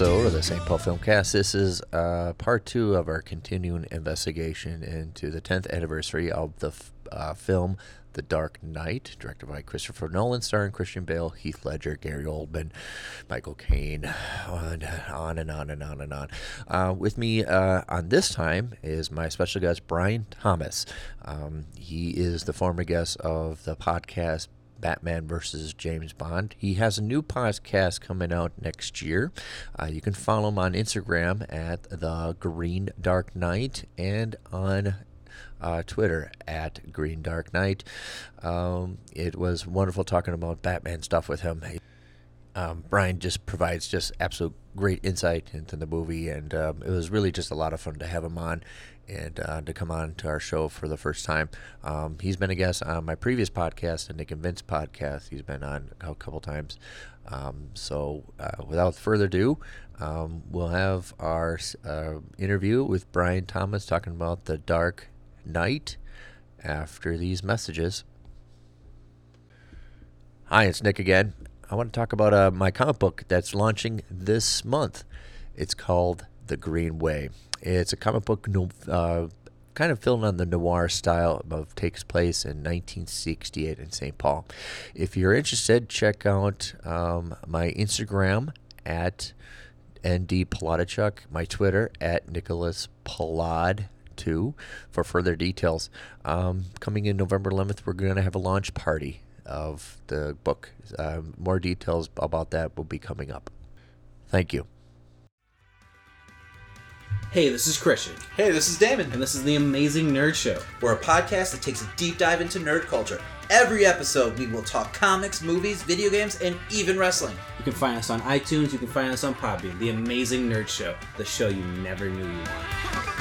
episode of the St. Paul Filmcast. This is uh, part two of our continuing investigation into the 10th anniversary of the f- uh, film The Dark Knight, directed by Christopher Nolan, starring Christian Bale, Heath Ledger, Gary Oldman, Michael Caine, on, on and on and on and on. Uh, with me uh, on this time is my special guest, Brian Thomas. Um, he is the former guest of the podcast Batman versus James Bond. He has a new podcast coming out next year. Uh, you can follow him on Instagram at the Green Dark Knight and on uh, Twitter at Green Dark Knight. Um, it was wonderful talking about Batman stuff with him. Um, Brian just provides just absolute great insight into the movie, and um, it was really just a lot of fun to have him on and uh, to come on to our show for the first time. Um, he's been a guest on my previous podcast, the Nick and Vince podcast. He's been on a couple times. Um, so, uh, without further ado, um, we'll have our uh, interview with Brian Thomas talking about the Dark Knight after these messages. Hi, it's Nick again. I want to talk about uh, my comic book that's launching this month. It's called The Green Way. It's a comic book uh, kind of filmed on the noir style of takes place in 1968 in St. Paul. If you're interested, check out um, my Instagram at nd Palatichuk, my Twitter at Nicholas Palad. 2 for further details. Um, coming in November 11th, we're going to have a launch party of the book. Uh, more details about that will be coming up. Thank you. Hey, this is Christian. Hey, this is Damon. And this is the Amazing Nerd Show. We're a podcast that takes a deep dive into nerd culture. Every episode, we will talk comics, movies, video games, and even wrestling. You can find us on iTunes. You can find us on Podbean. The Amazing Nerd Show, the show you never knew you wanted.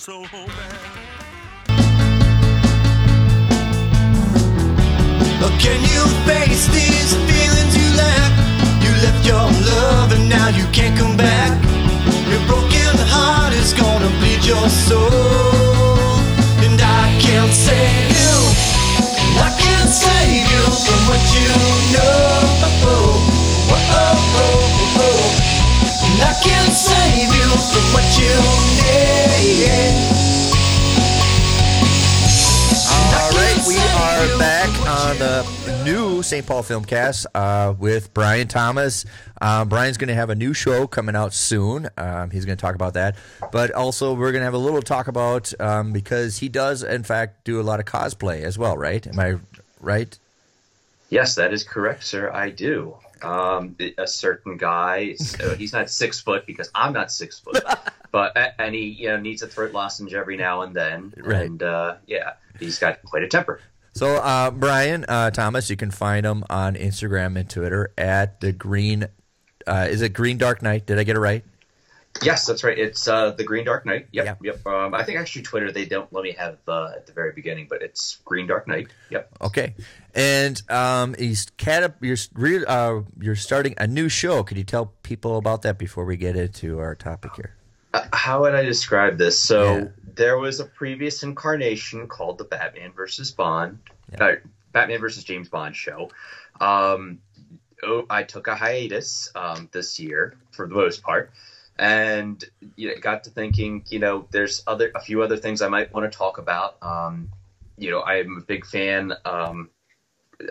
so bad. Can you face these feelings you lack? You left your love and now you can't come back. Your broken heart is gonna bleed your soul. And I can't save you. I can't save you from what you know. Oh, oh, oh, I can't save you from what you need. The new St. Paul Filmcast uh, with Brian Thomas. Uh, Brian's going to have a new show coming out soon. Um, he's going to talk about that, but also we're going to have a little talk about um, because he does, in fact, do a lot of cosplay as well, right? Am I right? Yes, that is correct, sir. I do. Um, a certain guy, so he's not six foot because I'm not six foot, but and he you know needs a throat lozenge every now and then, Right. and uh, yeah, he's got quite a temper. So, uh, Brian uh, Thomas, you can find him on Instagram and Twitter at the Green. Uh, is it Green Dark Knight? Did I get it right? Yes, that's right. It's uh, the Green Dark Knight. Yep, Yeah. yep. Um, I think actually Twitter they don't let me have uh, at the very beginning, but it's Green Dark Knight. Yep. Okay, and um, he's cat. You're uh, you're starting a new show. Could you tell people about that before we get into our topic here? How would I describe this? So Yeah. there was a previous incarnation called the Batman versus Bond, Yeah. uh, Batman versus James Bond show. Um, oh, I took a hiatus um, this year for the most part, and you know, got to thinking. You know, there's other a few other things I might want to talk about. Um, you know, I'm a big fan um,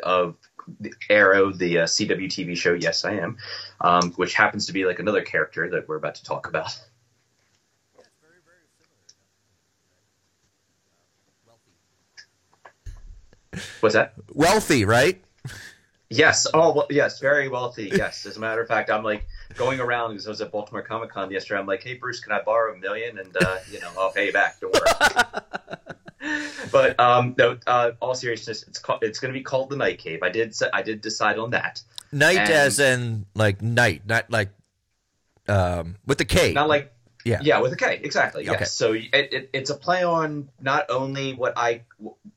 of Arrow, the uh, CW TV show. Yes, I am, um, which happens to be like another character that we're about to talk about. What's that? Wealthy, right? Yes. Oh, well, yes. Very wealthy. Yes. As a matter of fact, I'm like going around because I was at Baltimore Comic Con yesterday. I'm like, hey, Bruce, can I borrow a million? And, uh, you know, I'll pay you back. Don't worry. but um, no, uh, all seriousness, it's called, it's going to be called the Night Cave. I did I did decide on that. Night And- as in like night, not like um, with the K. Not like Yeah. yeah, with a K, exactly. Yes. Okay. So it, it, it's a play on not only what I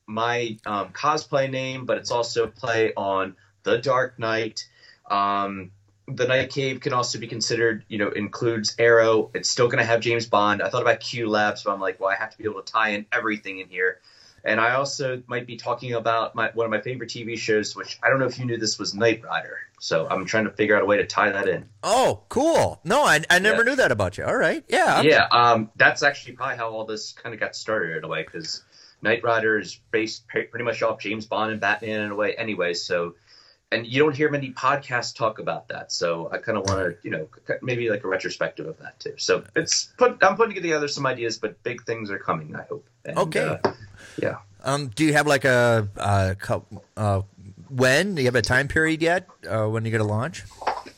my um, cosplay name, but it's also a play on the Dark Knight. Um, the Night Cave can also be considered, you know, includes Arrow. It's still going to have James Bond. I thought about Q Labs, but I'm like, well, I have to be able to tie in everything in here. And I also might be talking about my, one of my favorite TV shows, which I don't know if you knew this was Knight Rider. So I'm trying to figure out a way to tie that in. Oh, cool. No, I, I never Yeah. knew that about you. All right. Yeah. I'm- Yeah, um, that's actually probably how all this kind of got started in a way, because Knight Rider is based pretty much off James Bond and Batman in a way, anyway. So, and you don't hear many podcasts talk about that. So I kind of want to, you know, maybe like a retrospective of that too. So it's put. I'm putting together some ideas, but big things are coming. I hope. And, Okay. uh, yeah. Um, do you have like a, a uh, when? Do you have a time period yet? Uh, when you're going to launch?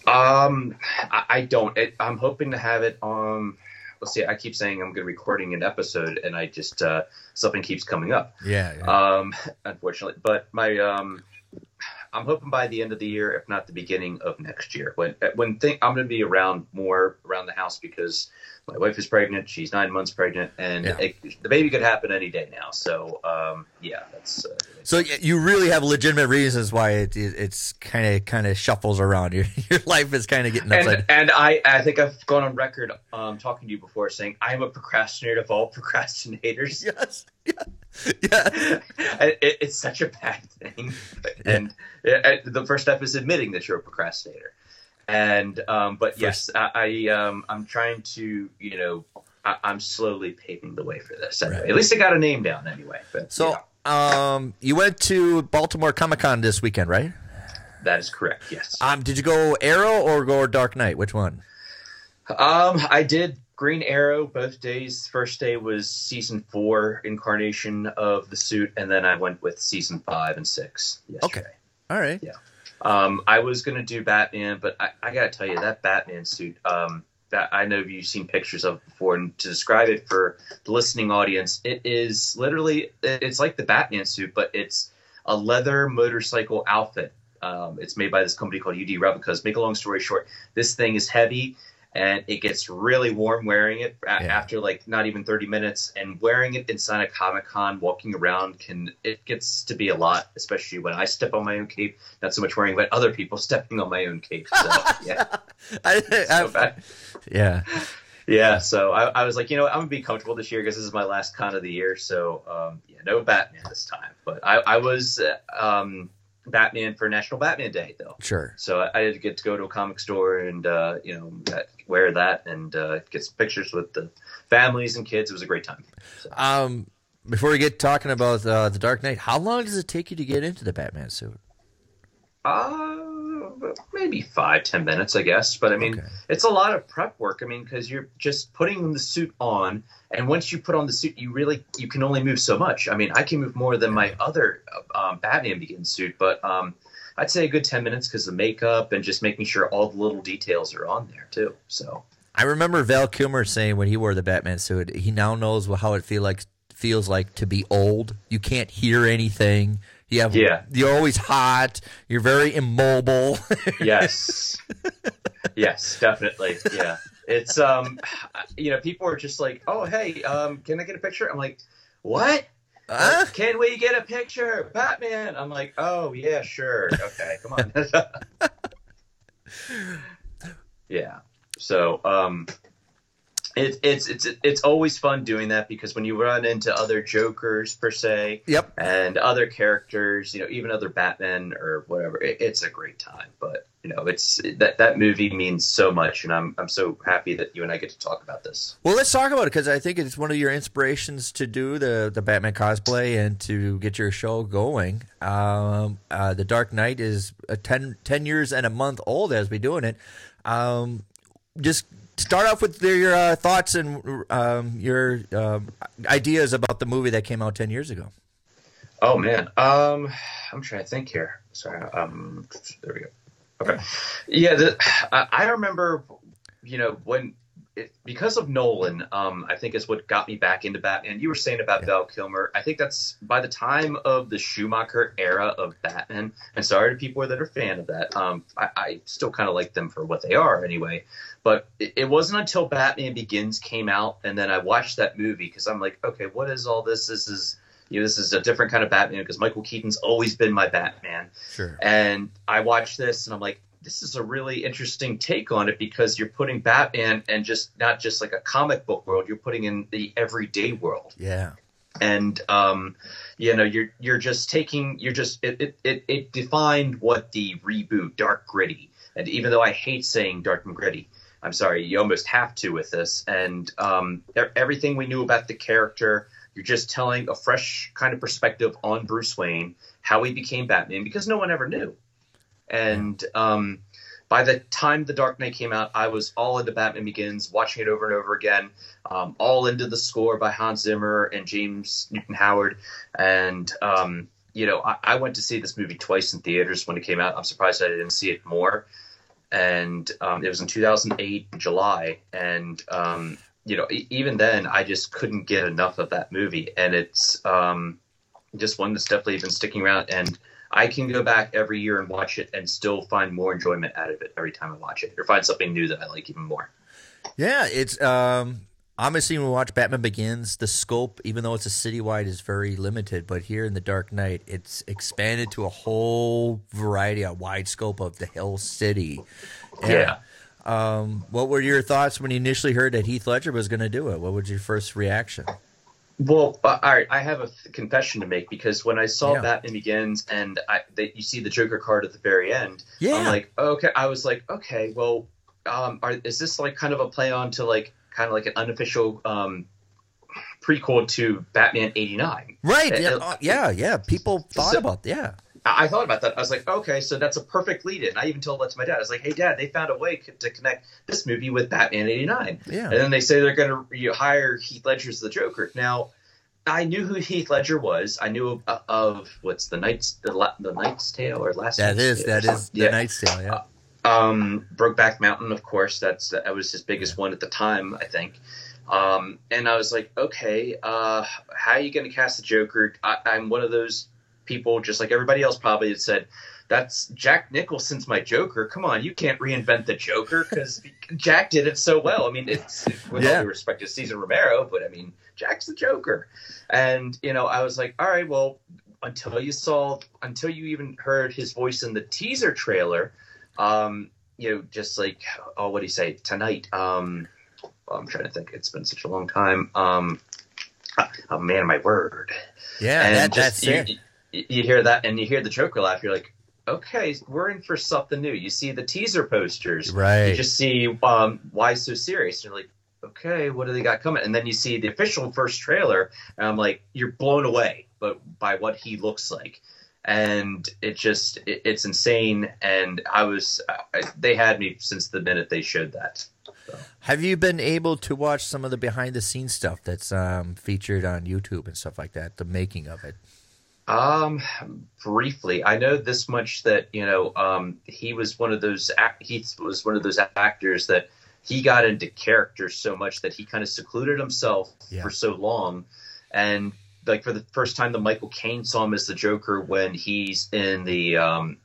Um, I, I don't. It, I'm hoping to have it on. Let's see. I keep saying I'm going to recording an episode, and I just uh, something keeps coming up. Yeah. yeah. Um, unfortunately, but my um, I'm hoping by the end of the year, if not the beginning of next year, when when I'm going to be around more around the house because my wife is pregnant. She's nine months pregnant, and Yeah. it, the baby could happen any day now. So um, yeah, that's. Uh, so you really have legitimate reasons why it, it it's kind of kind of shuffles around. Your your life is kind of getting upside. and, and I, I think I've gone on record um, talking to you before saying I'm a procrastinator of all procrastinators. yes. Yeah. Yeah. it, it's such a bad thing. And uh, the first step is admitting that you're a procrastinator. And um, but yes, I, I um, I'm trying to you know I, I'm slowly paving the way for this. Anyway. Right. At least I got a name down anyway. But So, yeah, um, you went to Baltimore Comic Con this weekend, right? that is correct. Yes. Um, did you go Arrow or go Dark Knight? Which one? Um, I did Green Arrow both days. First day was season four incarnation of the suit, and then I went with season five and six yesterday. All right. Um, I was gonna do Batman, but I, I gotta tell you that Batman suit. Um, that I know you've seen pictures of before, and to describe it for the listening audience, it is literally it's like the Batman suit, but it's a leather motorcycle outfit. Um, it's made by this company called UD Replicas. Make a long story short, this thing is heavy and it gets really warm wearing it a- Yeah. after like not even 30 minutes and wearing it inside a comic con walking around can it gets to be a lot especially when i step on my own cape not so much worrying about other people stepping on my own cape so yeah I, so I, yeah. yeah so I, I was like you know i'm gonna be comfortable this year because this is my last con of the year so um yeah no batman this time but i i was uh, um batman for national batman day though Sure. so I, I did get to go to a comic store and uh, you know that- wear that and uh, get some pictures with the families and kids. It was a great time. So, Um, before we get talking about uh, the Dark Knight, how long does it take you to get into the Batman suit? uh, maybe five ten minutes, I guess. But I mean, Okay. it's a lot of prep work. I mean, because you're just putting the suit on, and once you put on the suit, you really you can only move so much. I mean, I can move more than my other um, Batman Begins suit, but um, I'd say a good ten minutes because the makeup and just making sure all the little details are on there too. So. I remember Val Kilmer saying when he wore the Batman suit, he now knows how it feel like feels like to be old. You can't hear anything. You have Yeah. You're always hot. You're very immobile. yes yes definitely yeah it's um you know people are just like oh hey um can i get a picture i'm like what Huh? can we get a picture batman i'm like oh yeah sure okay come on yeah so um it, it's it's it's always fun doing that because when you run into other jokers per se Yep. and other characters, you know, even other Batman or whatever. It, it's a great time, but you know, it's that that movie means so much, and I'm I'm so happy that you and I get to talk about this. Well, let's talk about it because I think it's one of your inspirations to do the the Batman cosplay and to get your show going. Um, uh, the Dark Knight is uh 10, 10 years and a month old as we doing it. Um, just start off with your uh, thoughts and um, your um, ideas about the movie that came out ten years ago. Oh man, um, I'm trying to think here. Sorry, um, there we go. Okay, yeah, the, I, I remember, you know, when it, because of Nolan, um, I think is what got me back into Batman. You were saying about Yeah. Val Kilmer. I think that's by the time of the Schumacher era of Batman. And sorry to people that are fan of that. Um, I, I still kind of like them for what they are anyway. But it, it wasn't until Batman Begins came out, and then I watched that movie because I'm like, okay, what is all this? This is you know, this is a different kind of Batman because Michael Keaton's always been my Batman. Sure. And I watched this and I'm like, this is a really interesting take on it because you're putting Batman and just not just like a comic book world, you're putting in the everyday world Yeah. and um, you know you're you're just taking you're just it, it, it, it defined what the reboot dark gritty and even though I hate saying dark and gritty I'm sorry you almost have to with this and um, everything we knew about the character you're just telling a fresh kind of perspective on Bruce Wayne how he became Batman because no one ever knew and um, by the time The Dark Knight came out, I was all into Batman Begins, watching it over and over again, um, all into the score by Hans Zimmer and James Newton Howard. And, um, you know, I, I went to see this movie twice in theaters when it came out. I'm surprised I didn't see it more. And um, it was in 2008, July. And, um, you know, even then, I just couldn't get enough of that movie. And it's um, just one that's definitely been sticking around. And I can go back every year and watch it and still find more enjoyment out of it every time I watch it, or find something new that I like even more. Yeah, it's um obviously when we watch Batman Begins, the scope, even though it's a citywide, is very limited. But here in the Dark Knight, it's expanded to a whole variety, a wide scope of the Hill City. Yeah. Um, what were your thoughts when you initially heard that Heath Ledger was going to do it? What was your first reaction? Well, all right, I have a th- confession to make because when I saw Yeah. Batman Begins and I, they, you see the Joker card at the very end, Yeah. I'm like, okay, I was like, okay, well, um, are, is this like kind of a play on to like kind of like an unofficial um, prequel to Batman '89? Right? Yeah, uh, yeah, yeah. People thought so- about yeah. I thought about that. I was like, okay, so that's a perfect lead in. I even told that to my dad. I was like, hey, dad, they found a way c- to connect this movie with Batman 89. Yeah. And then they say they're going to you hire Heath Ledger as the Joker. Now, I knew who Heath Ledger was. I knew of, of what's the Knight's the, La, the Knight's Tale or Last That is Tale that is something. the yeah. Knight's Tale. Yeah. Um, Brokeback Mountain, of course. That's that was his biggest one at the time, I think. Um, and I was like, okay, uh, how are you going to cast the Joker? I, I'm one of those people, just like everybody else, probably had said, "That's Jack Nicholson's my Joker." Come on, you can't reinvent the Joker because Jack did it so well. I mean, it's with Yeah. all due respect to Cesar Romero, but I mean, Jack's the Joker. And you know, I was like, all right, well, until you saw, until you even heard his voice in the teaser trailer, um, you know, just like, oh, what do you say tonight? Um, well, I'm trying to think. It's been such a long time. Um, oh man, of my word. Yeah, and that, just, that's you, it. You- hear that, and you hear the Joker laugh. You're like, okay, we're in for something new. You see the teaser posters, Right. You just see um, why so serious. You're like, okay, what do they got coming? And then you see the official first trailer, and I'm like, you're blown away, but by what he looks like. And it just, it, it's insane. And I was, I, they had me since the minute they showed that. Have you been able to watch some of the behind the scenes stuff that's um, featured on YouTube and stuff like that? The making of it. Um, briefly, I know this much that you know, um, he was one of those. Act- he was one of those actors that he got into character so much that he kind of secluded himself Yeah. for so long, and like for the first time, the Michael Caine saw him as the Joker when he's in the um,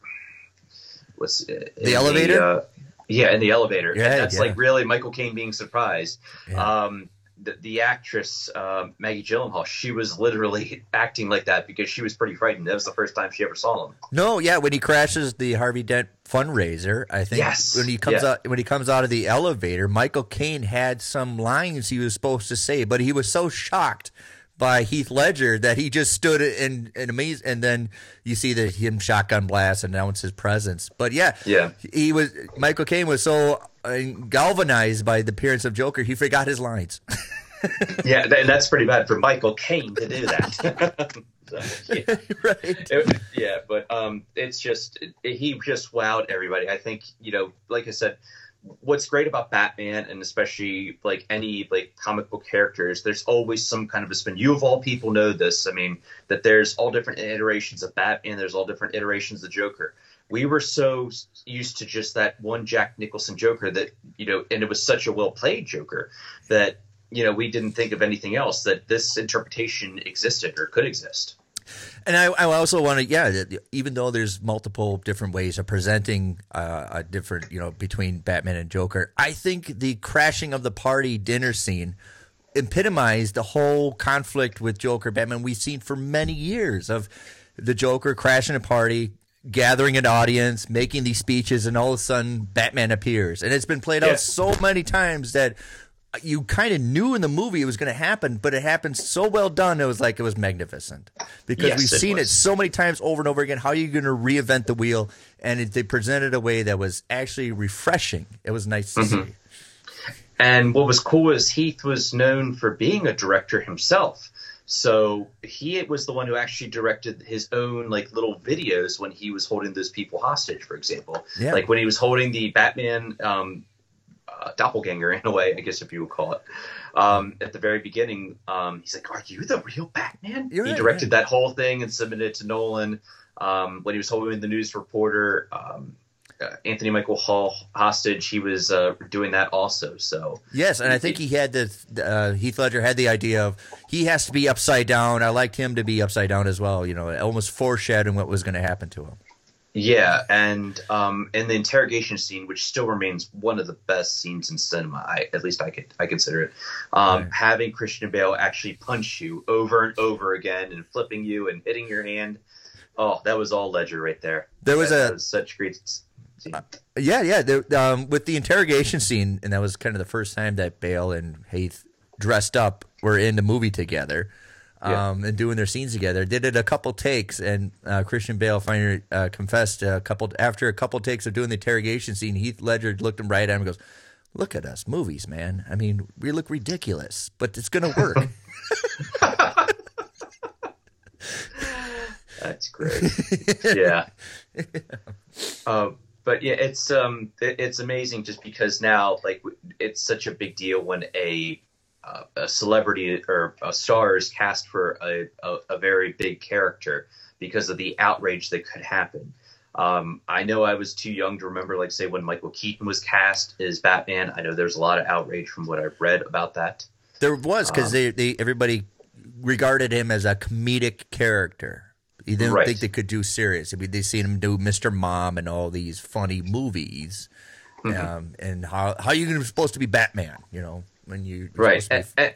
what's the elevator? uh, yeah, in the elevator. Yeah, and that's yeah. like really Michael Caine being surprised. Yeah. Um, the, the actress um, Maggie Gyllenhaal, she was literally acting like that because she was pretty frightened. That was the first time she ever saw him. No, yeah, when he crashes the Harvey Dent fundraiser, I think Yes, when he comes yeah. out when he comes out of the elevator, Michael Caine had some lines he was supposed to say, but he was so shocked by Heath Ledger that he just stood in in amazed and then you see that him shotgun blast announce his presence. But yeah, Yeah. he was Michael Caine was so uh, galvanized by the appearance of Joker, he forgot his lines. Yeah, and that's pretty bad for Michael Caine to do that. So, yeah. right. It- yeah, but um, it's just it, he just wowed everybody. I think you know, like I said, what's great about Batman and especially like any like comic book characters, there's always some kind of a spin. You of all people know this. I mean, that there's all different iterations of Batman. There's all different iterations of Joker. We were so used to just that one Jack Nicholson Joker that you know, and it was such a well played Joker that you know we didn't think of anything else that this interpretation existed or could exist. And I, I also want to, yeah, even though there's multiple different ways of presenting uh, a different, you know, between Batman and Joker, I think the crashing of the party dinner scene epitomized the whole conflict with Joker Batman we've seen for many years of the Joker crashing a party, gathering an audience, making these speeches, and all of a sudden Batman appears, and it's been played Yeah. out so many times that you kind of knew in the movie it was going to happen, but it happened so well done. It was like it was magnificent because Yes, we've it seen it so many times over and over again. How are you going to reinvent the wheel? And it, they presented a way that was actually refreshing. It was nice to Mm-hmm. see. And what was cool is Heath was known for being a director himself. So he was the one who actually directed his own like little videos when he was holding those people hostage, for example. Yeah. Like when he was holding the Batman um, uh, doppelganger in a way, I guess if you would call it. Um, at the very beginning, um, he's like, "Are you the real Batman?" You're he right, directed that whole thing and submitted it to Nolan. Um, when he was holding the news reporter, um, uh, Anthony Michael Hall hostage, he was uh, doing that also. So Yes, and I think he had the uh, Heath Ledger had the idea of he has to be upside down. I liked him to be upside down as well. You know, almost foreshadowing what was going to happen to him. Yeah, and um, in the interrogation scene, which still remains one of the best scenes in cinema, I, at least I could I consider it. Um, Right. Having Christian Bale actually punch you over and over again and flipping you and hitting your hand. Oh, that was all Ledger right there. There was That- a- was such great. Scene. Yeah, yeah. The, um, with the interrogation scene, and that was kind of the first time that Bale and Heath dressed up were in the movie together. Yeah. Um, and doing their scenes together, did it a couple takes, and uh, Christian Bale finally uh, confessed a couple after a couple takes of doing the interrogation scene. Heath Ledger looked him right at him and goes, "Look at us, movies, man. I mean, we look ridiculous, but it's gonna work." That's great. yeah. Uh, but yeah, it's um, it, it's amazing just because now like it's such a big deal when a uh, a celebrity or a star is cast for a, a, a very big character because of the outrage that could happen. Um, I know I was too young to remember, like say when Michael Keaton was cast as Batman. I know there's a lot of outrage from what I've read about that. There was because they, they everybody regarded him as a comedic character. They didn't Right. think they could do serious. I mean, they seen him do Mr. Mom and all these funny movies, Mm-hmm. um, and how how are you supposed to be Batman? You know, when you right. and, and-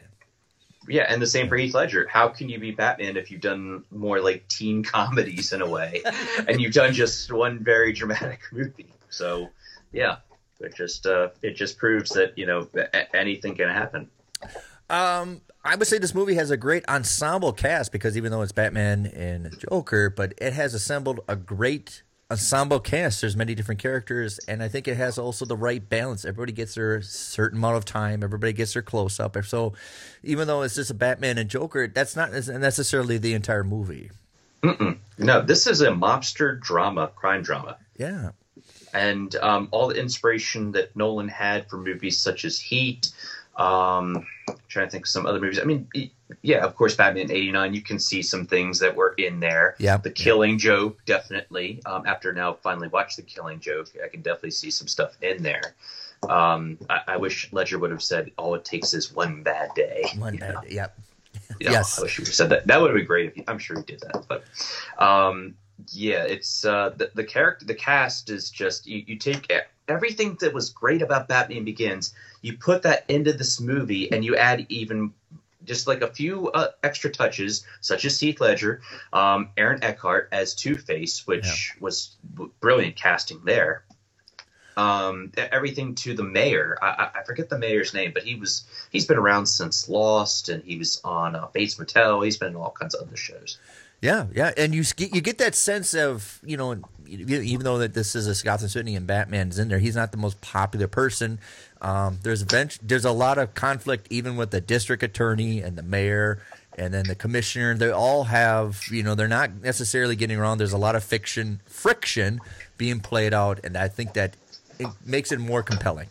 yeah and the same for heath ledger. How can you be batman if you've done more like teen comedies in a way and you've done just one very dramatic movie? So yeah it just uh it just proves that you know anything can happen. Um, I would say this movie has a great ensemble cast because even though it's Batman and Joker, but it has assembled a great ensemble cast. There's many different characters, and I think it has also the right balance. Everybody gets their certain amount of time. Everybody gets their close up. So, even though it's just a Batman and Joker, that's not necessarily the entire movie. no this is a mobster drama crime drama Yeah, and um, all the inspiration that Nolan had for movies such as Heat. Um, trying to think of some other movies. I mean, yeah, of course, Batman '89. You can see some things that were in there. Yeah. The Killing Joke, definitely. Um, after now finally watched The Killing Joke, I can definitely see some stuff in there. Um, I, I wish Ledger would have said, "All it takes is one bad day." one you know? bad. Yep. You know, Yes. I wish he would have said that. That would have been great. If he, I'm sure he did that. But um, yeah, it's uh, the, the character, the cast is just you, you take everything that was great about Batman Begins, you put that into this movie, and you add even just like a few uh, extra touches, such as Heath Ledger, um, Aaron Eckhart as Two Face, which was b- brilliant casting there. Um, everything to the mayor. I, I- forget the mayor's name, but he was he's been around since Lost, and he was on uh, Bates Motel. He's been in all kinds of other shows. Yeah, yeah, and you you get that sense of you know even though that this is a Gotham City and Batman's in there, he's not the most popular person. Um, there's a bench, there's a lot of conflict even with the district attorney and the mayor and then the commissioner. They all have you know they're not necessarily getting around. There's a lot of fiction friction being played out, and I think that it makes it more compelling.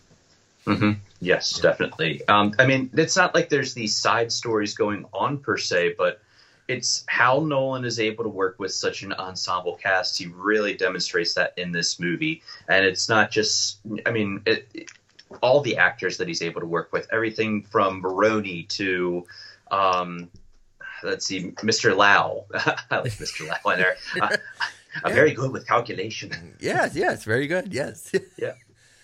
Yes, definitely. Um, I mean, it's not like there's these side stories going on per se, but it's how Nolan is able to work with such an ensemble cast. He really demonstrates that in this movie, and it's not just. I mean, it, it- all the actors that he's able to work with, everything from Maroni to. Um, Let's see, Mr. Lau. I like Mr. Lau in there. Uh, I'm very good with calculation. Yes, yes, very good. Yes. Yeah.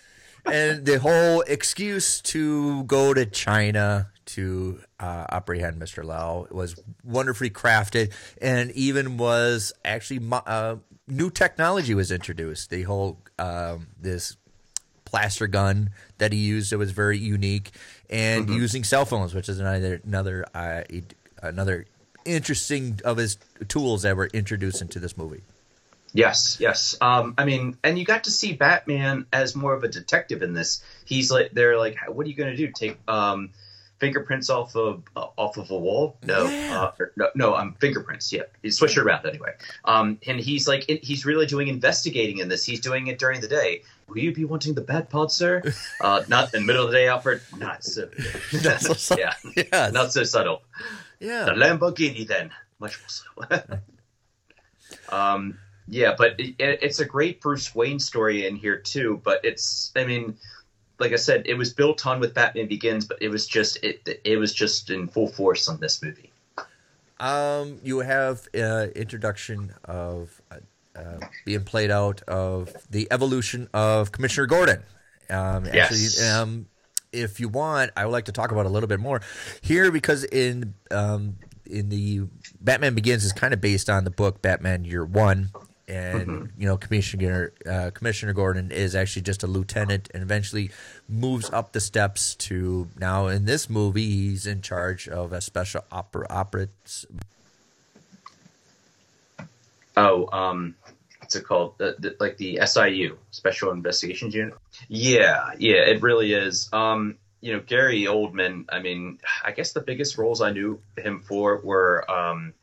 and the whole excuse to go to China to uh, apprehend Mr. Lau. It was wonderfully crafted, and even was actually uh, new technology was introduced. The whole um, this plaster gun that he used that was very unique, and using cell phones, which is another another uh, another interesting of his tools that were introduced into this movie. Yes, yes. Um, I mean, and you got to see Batman as more of a detective in this. He's like, they're like, what are you going to do? Take um, fingerprints off of uh, off of a wall? No, Yeah. uh, no, no. Um, fingerprints. Yeah, switch it around anyway. Um, and he's like, it, he's really doing investigating in this. He's doing it during the day. Will you be wanting the bat pod, sir? Uh, not in the middle of the day, Alfred. Not so. Not so subtle. yeah, Yes. not so subtle. yeah. The Lamborghini, then, much more so. um, yeah, but it, it's a great Bruce Wayne story in here too. But it's, I mean, like I said, it was built on with Batman Begins, but it was just it it was just in full force on this movie. Um, you have uh, introduction of uh, uh, being played out of the evolution of Commissioner Gordon. Um, Yes. Actually, um, if you want, I would like to talk about a little bit more here because in um, in the Batman Begins is kind of based on the book Batman Year One. And you know, Commissioner uh, Commissioner Gordon is actually just a lieutenant, and eventually moves up the steps to now. In this movie, he's in charge of a special opera operates Oh, um, what's it called? The, the, like the SIU, Special Investigations Unit. Yeah, yeah, it really is. Um, you know, Gary Oldman. I mean, I guess the biggest roles I knew him for were um,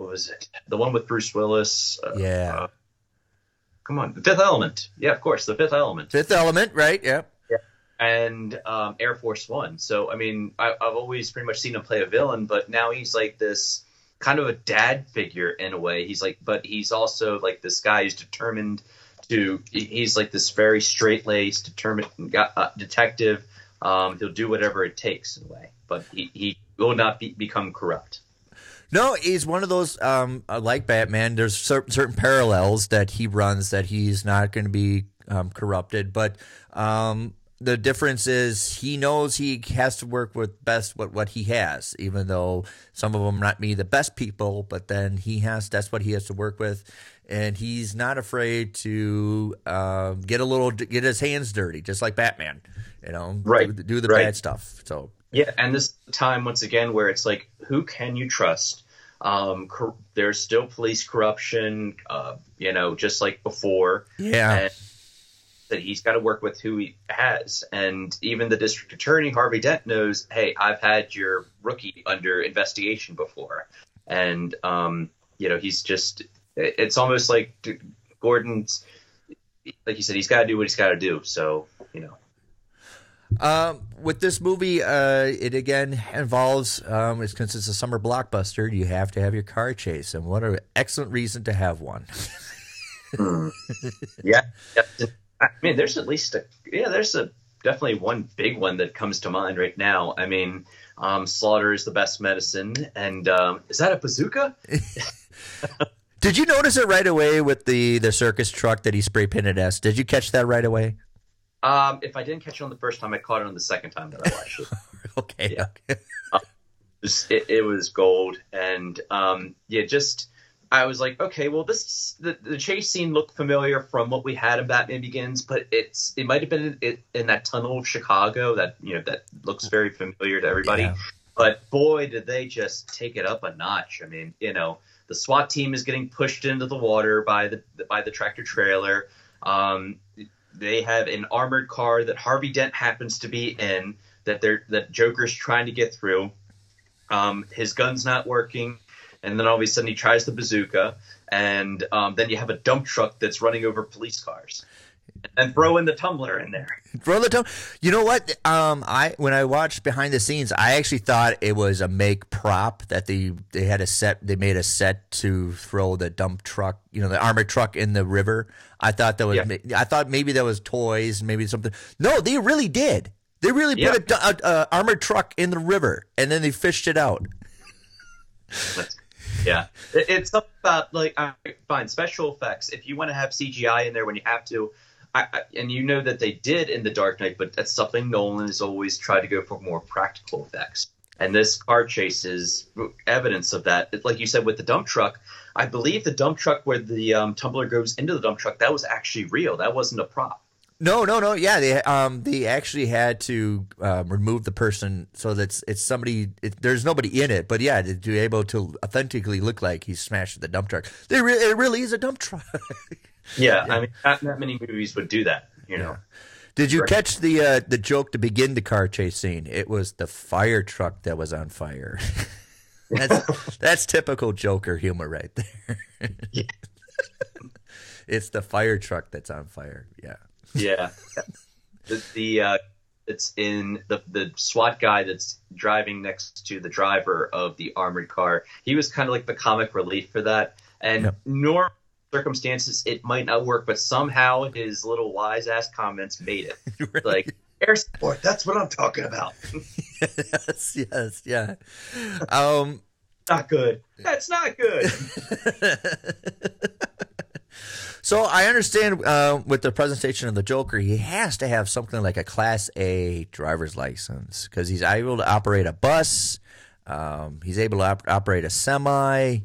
what was it? The one with Bruce Willis. Uh, Yeah. uh, come on, The Fifth Element. Yeah, of course, The Fifth Element. Fifth Element, right? Yeah. and um, Air Force One. So I mean, I, I've always pretty much seen him play a villain, but now he's like this kind of a dad figure in a way. He's like, but he's also like this guy who's determined to. He's like this very straight laced, determined uh, detective. Um, he'll do whatever it takes in a way, but he, he will not be, become corrupt. No, he's one of those um, uh, like Batman. There's cer- certain parallels that he runs that he's not going to be um, corrupted, but um, the difference is he knows he has to work with best what what he has, even though some of them not be the best people. But then he has that's what he has to work with, and he's not afraid to um, get a little get his hands dirty, just like Batman. You know, Right, Do, do the right. bad stuff. So Yeah, and this time once again where it's like, who can you trust? Um, cor- there's still police corruption, uh, you know, just like before. yeah, and that he's got to work with who he has. And even the district attorney, Harvey Dent, knows, hey, I've had your rookie under investigation before. And, um, you know, he's just. It's almost like Gordon's, like you said, he's got to do what he's got to do. So, you know. Um, with this movie, uh, it again involves um, it's because it's a summer blockbuster. You have to have your car chase, and what an excellent reason to have one. Yeah. yeah. I mean, there's at least a yeah. There's a definitely one big one that comes to mind right now. I mean, um, slaughter is the best medicine, and um, is that a bazooka? Did you notice it right away with the the circus truck that he spray painted S? Did you catch that right away? Um, if I didn't catch it on the first time, I caught it on the second time that I watched it. Okay. Yeah. okay. Just- it, it was gold, and um, yeah, just I was like, okay, well, this the, the chase scene looked familiar from what we had in Batman Begins, but it's it might have been in, in that tunnel of Chicago that you know that looks very familiar to everybody. Yeah. But boy, did they just take it up a notch. I mean, you know, the SWAT team is getting pushed into the water by the by the tractor trailer. Um, they have an armored car that Harvey Dent happens to be in that they're that Joker's trying to get through. Um, his gun's not working, and then all of a sudden he tries the bazooka, and um, then you have a dump truck that's running over police cars, and throw in the tumbler in there. Throw the tone. You know what? Um, I when I watched behind the scenes, I actually thought it was a make prop that they they had a set. They made a set to throw the dump truck, you know, the armored truck in the river. I thought that was. Yeah. I thought maybe that was toys, maybe something. No, they really did. They really Yeah. put a, du- a, a armored truck in the river, and then they fished it out. Yeah, it, it's about like uh, fine special effects. If you want to have CGI in there when you have to, I, I, and you know that they did in The Dark Knight, but that's something Nolan has always tried to go for more practical effects. And this car chase is evidence of that. Like you said with the dump truck, I believe the dump truck where the um, tumbler goes into the dump truck that was actually real. That wasn't a prop. No, no, no. Yeah, they um they actually had to um, remove the person so that it's somebody. It, there's nobody in it, but yeah, to be able to authentically look like he smashed the dump truck. They re- it really is a dump truck. yeah, I mean, not, not many movies would do that. You know. Did you catch the uh, the joke to begin the car chase scene? It was the fire truck that was on fire. that's that's typical Joker humor right there. Yeah. it's the fire truck that's on fire. Yeah. Yeah. the the uh, it's in the the SWAT guy that's driving next to the driver of the armored car. He was kind of like the comic relief for that. And Yep. normal circumstances, it might not work, but somehow his little wise ass comments made it. Like air support, that's what I'm talking about. yes, yes, yeah. Um, not good. That's not good. so I understand uh, with the presentation of the Joker, he has to have something like a Class A driver's license because he's able to operate a bus. Um, he's able to op- operate a semi.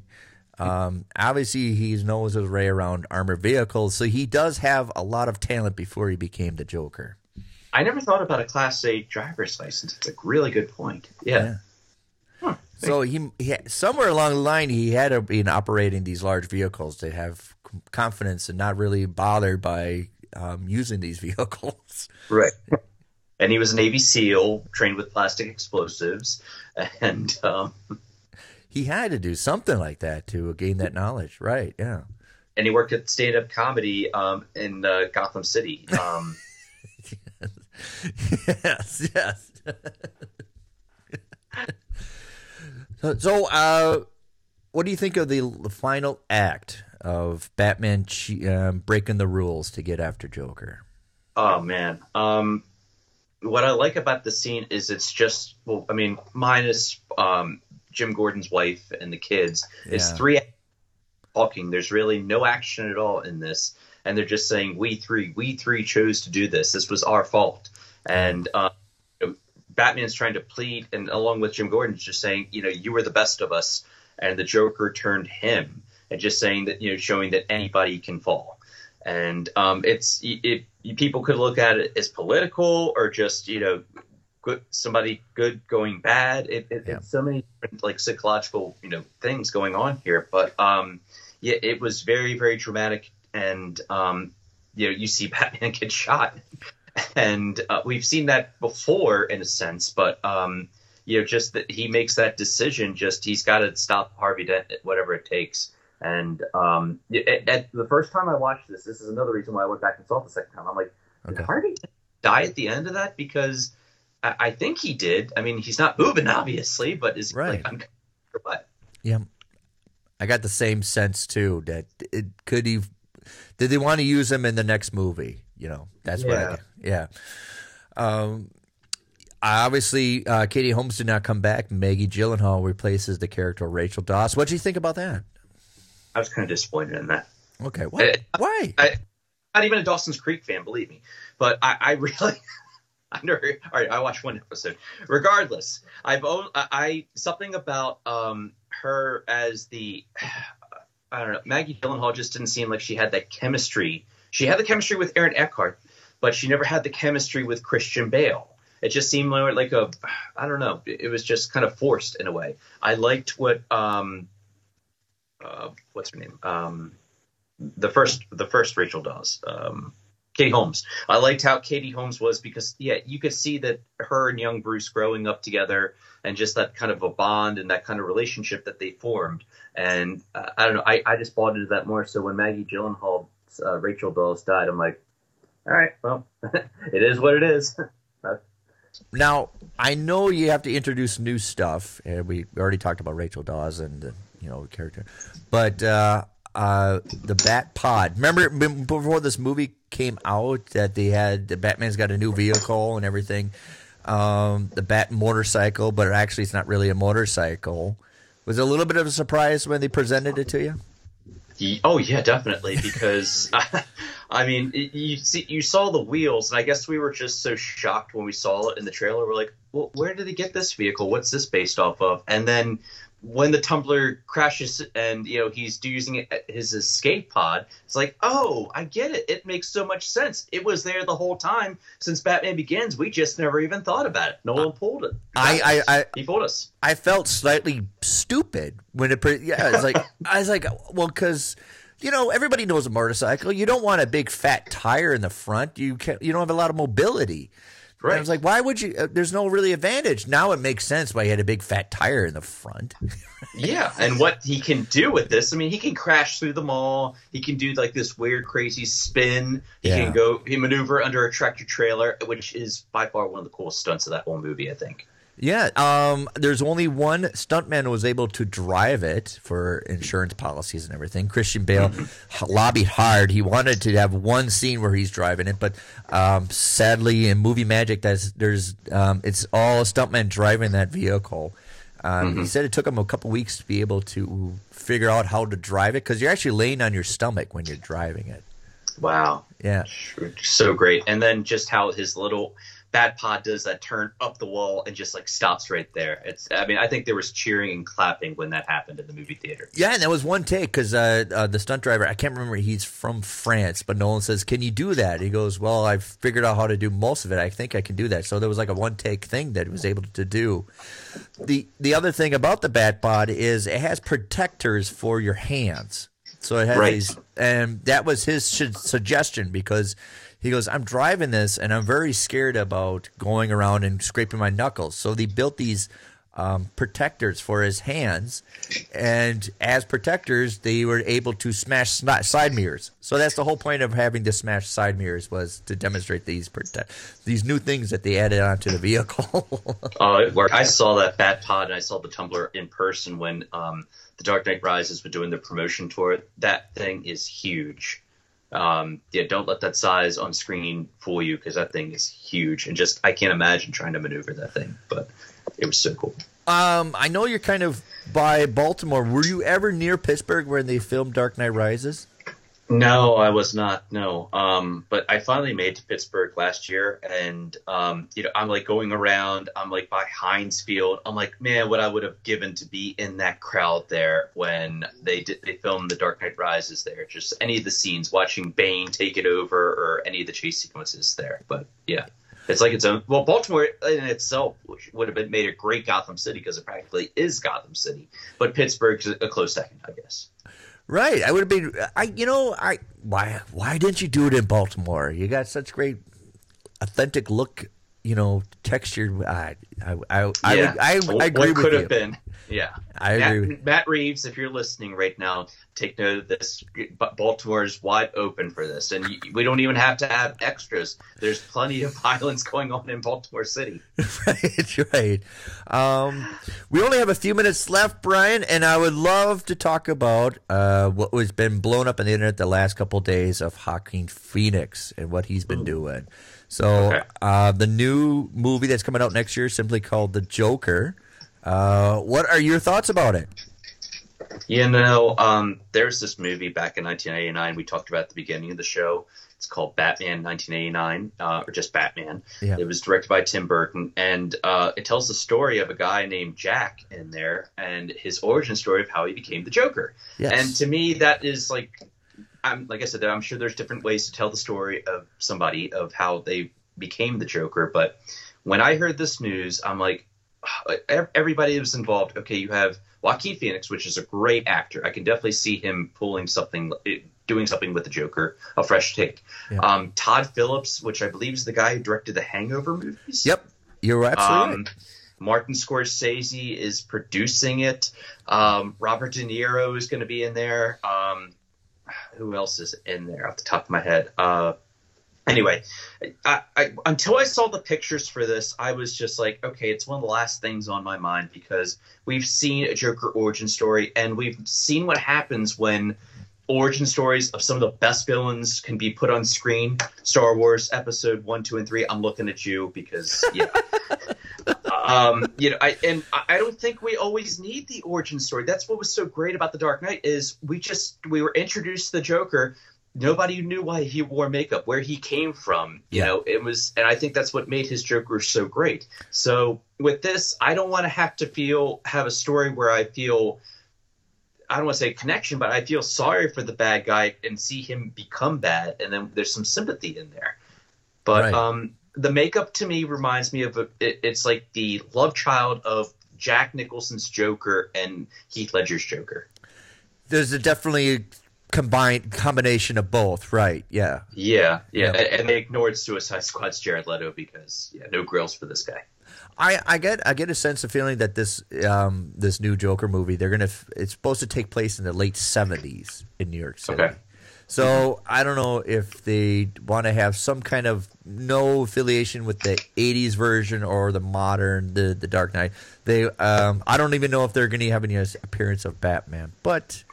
Um, obviously, he knows his way around armored vehicles, so he does have a lot of talent before he became the Joker. I never thought about a Class A driver's license. It's a really good point. Yeah. Yeah. So he, he somewhere along the line he had to been operating these large vehicles to have confidence and not really bothered by um, using these vehicles. Right. And he was a Navy SEAL trained with plastic explosives, and um, He had to do something like that to gain that knowledge, right? Yeah. and he worked at stand up comedy um, in uh, Gotham City. Um, yes, yes. so, so uh, what do you think of the, the final act of Batman che- um, breaking the rules to get after Joker? oh man, um, what I like about the scene is it's just well, I mean, minus um, Jim Gordon's wife and the kids, it's three talking. There's really no action at all in this, and they're just saying we three, we three chose to do this. This was our fault, and. Uh, Batman's trying to plead, and along with Jim Gordon's just saying, you know, you were the best of us, and the Joker turned him, and just saying that, you know, showing that anybody can fall, and um, it's it, it, people could look at it as political or just you know, somebody good going bad. It, it, Yeah. It's so many different like psychological you know things going on here, but um, yeah, it was very very dramatic, and um, you know, you see Batman get shot and uh, we've seen that before in a sense, but um, you know, just that he makes that decision. Just he's got to stop Harvey Dent, whatever it takes. And um, at, at the first time I watched this, this is another reason why I went back and saw it the second time. I'm like, did Harvey die at the end of that? Because I, I think he did. I mean, he's not moving, obviously, but is he, Right. like, I'm or what? Yeah, I got the same sense too. That it could he did they want to use him in the next movie? You know, that's what. I, yeah. Um, obviously, uh, Katie Holmes did not come back. Maggie Gyllenhaal replaces the character Rachel Dawes. What do you think about that? I was kind of disappointed in that. Okay, why? Uh, why? I, not even a Dawson's Creek fan, believe me. But I, I really, I All right, I watched one episode. Regardless, I've own, I, something about um her as the, I don't know. Maggie Gyllenhaal just didn't seem like she had that chemistry. She had the chemistry with Aaron Eckhart, but she never had the chemistry with Christian Bale. It just seemed like a, I don't know. It was just kind of forced in a way. I liked what um, uh, what's her name? Um, the first the first Rachel Dawes, um, Katie Holmes. I liked how Katie Holmes was because yeah, you could see that her and young Bruce growing up together and just that kind of a bond and that kind of relationship that they formed. And uh, I don't know, I, I just bought into that more. So when Maggie Gyllenhaal, uh, Rachel Dawes died, I'm like, all right, well, it is what it is. Now, I know you have to introduce new stuff, and we already talked about Rachel Dawes and the you know character, but uh, uh, the Bat Pod. Remember before this movie came out that they had the Batman's got a new vehicle and everything, um, the Bat motorcycle, but actually it's not really a motorcycle. Was a little bit of a surprise when they presented it to you? Oh yeah, definitely. Because I mean, you see, you saw the wheels, and I guess we were just so shocked when we saw it in the trailer. We're like, well, where did they get this vehicle? What's this based off of? And then when the tumbler crashes and you know he's using it his escape pod, it's like, oh, I get it. It makes so much sense. It was there the whole time since Batman Begins. We just never even thought about it. no uh, one pulled it. I, I, I, he pulled us. I felt slightly stupid when it. Yeah, it's like I was like, well, because you know everybody knows a motorcycle. You don't want a big fat tire in the front. You can't. You don't have a lot of mobility. And I was like, why would you? Uh, there's no really advantage. Now it makes sense why you had a big fat tire in the front. Yeah, and what he can do with this, I mean, he can crash through the mall. He can do like this weird, crazy spin. He Yeah. can go, he maneuver under a tractor trailer, which is by far one of the coolest stunts of that whole movie. I think. Yeah, um, there's only one stuntman who was able to drive it for insurance policies and everything. Christian Bale lobbied hard. He wanted to have one scene where he's driving it, but um, sadly, in movie magic, that's there's um, it's all stuntmen driving that vehicle. Um, He said it took him a couple weeks to be able to figure out how to drive it because you're actually laying on your stomach when you're driving it. Wow, Yeah, so great. And then just how his little bat pod does that turn up the wall and just like stops right there. It's, I mean, I think there was cheering and clapping when that happened in the movie theater. Yeah, and that was one take because uh, uh, the stunt driver, I can't remember, he's from France, but Nolan says, Can you do that? He goes, Well, I've figured out how to do most of it. I think I can do that. So there was like a one take thing that he was able to do. The, the other thing about the Bat Pod is it has protectors for your hands. So it has Right. these, and that was his su- suggestion because he goes, I'm driving this and I'm very scared about going around and scraping my knuckles. So they built these um, protectors for his hands, and as protectors, they were able to smash side mirrors. So that's the whole point of having to smash side mirrors was to demonstrate these prote- these new things that they added onto the vehicle. Oh, worked. I saw that Bat Pod and I saw the Tumbler in person when um, the Dark Knight Rises was doing the promotion tour. That thing is huge. Um, yeah, don't let that size on screen fool you because that thing is huge. And just, I can't imagine trying to maneuver that thing, but it was so cool. um, I know you're kind of by Baltimore. Were you ever near Pittsburgh when they filmed Dark Knight Rises? No, I was not. No, um, but I finally made to Pittsburgh last year, and um, you know, I'm like going around. I'm like by Heinz Field. I'm like, man, what I would have given to be in that crowd there when they did they filmed The Dark Knight Rises there. Just any of the scenes, watching Bane take it over, or any of the chase sequences there. But yeah, it's like its own. Well, Baltimore in itself would have been made a great Gotham City because it practically is Gotham City. But Pittsburgh's a close second, I guess. Right. I would have been. I. You know. I. Why. Why didn't you do it in Baltimore? You got such great, authentic look. You know, textured. I. I. I. I, Yeah. would- I, I agree what with could you. have been. Yeah. I Matt, agree. Matt Reeves, if you're listening right now, take note of this. Baltimore is wide open for this, and you, we don't even have to have extras. There's plenty of violence going on in Baltimore City. right. Right. Um, we only have a few minutes left, Brian, and I would love to talk about uh, what was been blown up on the internet the last couple days of Joaquin Phoenix and what he's been doing. So, Okay. uh, the new movie that's coming out next year, simply called The Joker. Uh, what are your thoughts about it? You know, um, there's this movie back in 1989 we talked about at the beginning of the show. It's called Batman 1989, uh, or just Batman. Yeah. It was directed by Tim Burton, and uh, it tells the story of a guy named Jack Napier and his origin story of how he became the Joker. Yes. And to me, that is like, I'm like I said, I'm sure there's different ways to tell the story of somebody of how they became the Joker. But when I heard this news, I'm like, everybody was involved. Okay, you have Joaquin Phoenix, which is a great actor. I can definitely see him pulling something, eh, doing something with the Joker, a fresh take. Yeah. Um, Todd Phillips, which I believe is the guy who directed the Hangover movies. Yep. You're absolutely Um, right. Martin Scorsese is producing it. Um, Robert De Niro is going to be in there. Um, who else is in there off the top of my head? Uh, anyway, I, I, until I saw the pictures for this, I was just like, okay, it's one of the last things on my mind because we've seen a Joker origin story and we've seen what happens when origin stories of some of the best villains can be put on screen. Star Wars Episode One, Two, and Three. I'm looking at you because yeah. um, you know, I and I don't think we always need the origin story. That's what was so great about the Dark Knight is we just we were introduced to the Joker. Nobody knew why he wore makeup, where he came from. You Yeah. know, it was, and I think that's what made his Joker so great. So with this, I don't want to have to feel have a story where I feel I don't want to say connection, but I feel sorry for the bad guy and see him become bad, and then there's some sympathy in there. But Right. um, the makeup to me reminds me of a, it, it's like the love child of Jack Nicholson's Joker and Heath Ledger's Joker. There's a definitely combined combination of both, right? Yeah. Yeah, yeah, Yeah. And, they ignored Suicide Squad's Jared Leto because yeah, no grills for this guy. I, I get I get a sense of feeling that this um this new Joker movie they're gonna f- it's supposed to take place in the late seventies in New York City. Okay. So I don't know if they want to have some kind of no affiliation with the '80s version or the modern the the Dark Knight. They um I don't even know if they're gonna have any appearance of Batman, but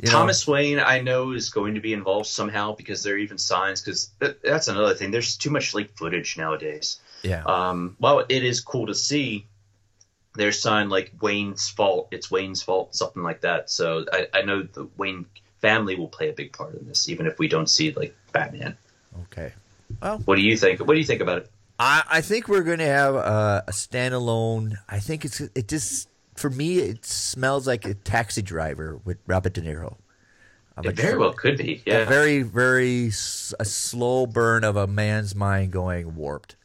you know, Thomas Wayne, I know, is going to be involved somehow because there are even signs. Because that's another thing. There's too much leaked footage nowadays. yeah Um, while it is cool to see, there's sign like Wayne's fault. It's Wayne's fault, something like that. So I, I know the Wayne family will play a big part in this, even if we don't see like Batman. okay. Well, What do you think? What do you think about it? I, I think we're going to have a, a standalone. I think it's it just for me it smells like a taxi driver with Robert De Niro. I'm It a- very well could be. a Yeah. very very s- a slow burn of a man's mind going warped.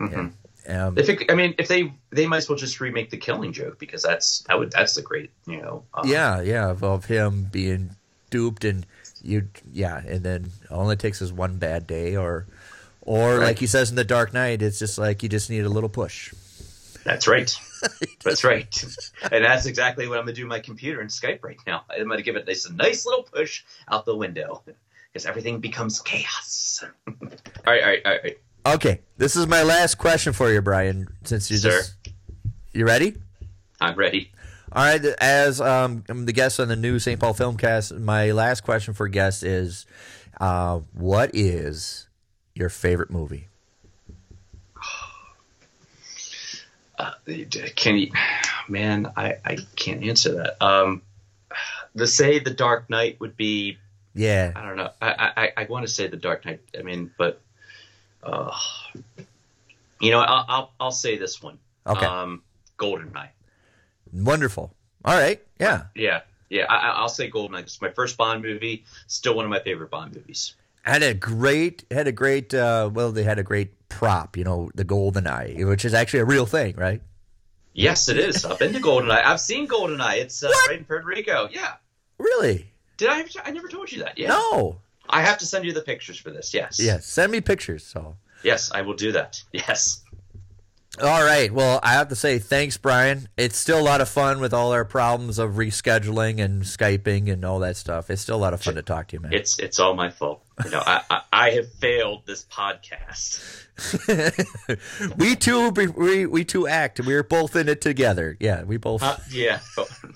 Mhm. Yeah. Um, If it, I mean, if they they might as well just remake the Killing Joke because that's that would that's a great you know. um, yeah, yeah, of, of him being duped and you, yeah, and then all it takes is one bad day, or, or Right. like he says in the Dark Knight, it's just like you just need a little push. That's right. That's right. And that's exactly what I'm gonna do with my computer and Skype right now. I'm gonna give it this nice little push out the window because everything becomes chaos. all right, all right, all right. Okay, this is my last question for you, Brian. Since you just, you ready? I'm ready. All right, as um, I'm the guest on the new St. Paul Filmcast, my last question for guests is, uh, what is your favorite movie? Uh, can you, man? I I can't answer that. Um, the say the Dark Knight would be. Yeah, I don't know. I I, I want to say the Dark Knight. I mean, but, uh, you know, I'll I'll, I'll say this one. Okay. Um, Goldeneye. Wonderful. All right, yeah, Yeah, yeah. I, I- I'll say Goldeneye. It's my first Bond movie. Still one of my favorite Bond movies. had a great, had a great. Uh, well, they had a great prop, you know, the golden eye, which is actually a real thing, right? Yes, it is. I've been to Goldeneye. I've seen Goldeneye. It's uh, right in Puerto Rico. Yeah. Really? Did I? I never told you that. Yeah. No. I have to send you the pictures for this. Yes. Yes. send me pictures. So. Yes, I will do that. Yes. All right. Well, I have to say thanks, Brian. It's still a lot of fun with all our problems of rescheduling and skyping and all that stuff. It's still a lot of fun to talk to you, man. It's it's all my fault. You know, I, I I have failed this podcast. we two, we we two act. We're both in it together. Yeah, we both. Uh, yeah.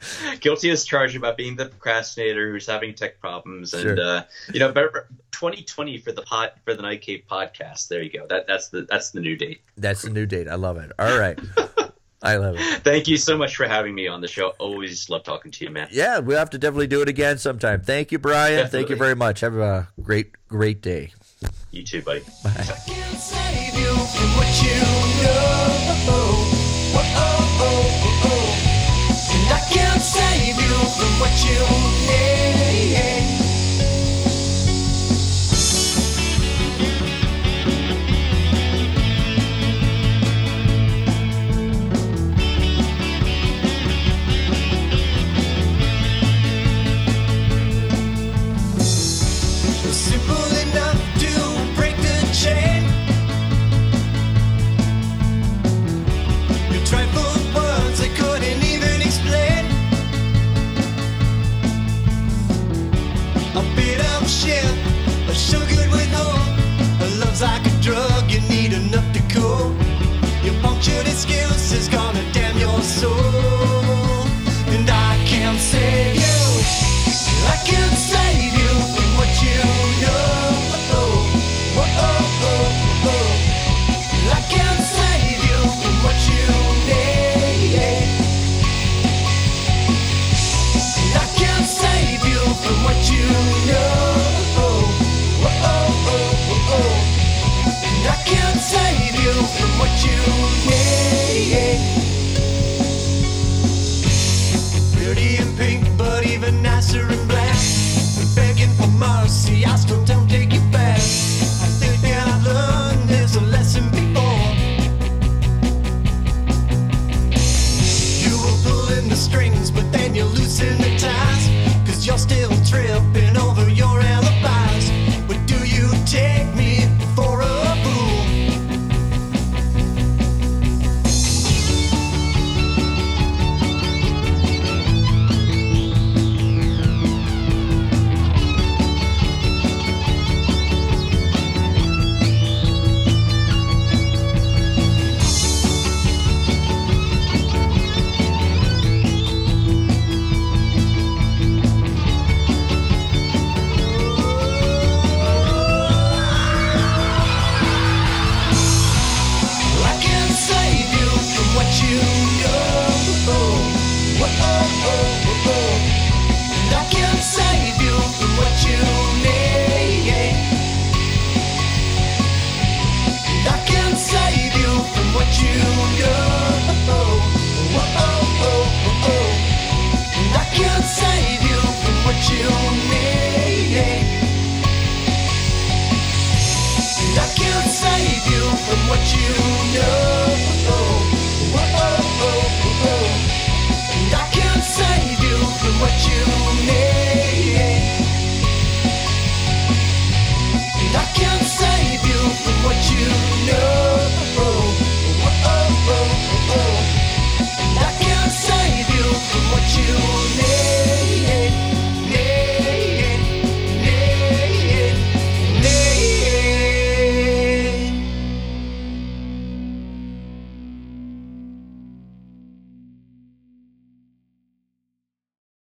Guilty as charged about being the procrastinator who's having tech problems, and Sure. uh, you know, better 2020 for the pot for the Night Cave podcast. There you go. That that's the that's the new date. That's the new date. I love it. All right. I love it. Thank you so much for having me on the show. Always love talking to you, man. Yeah, we'll have to definitely do it again sometime. Thank you, Brian. Thank you very much. Have a great, great day. You too, buddy. can't what you hate.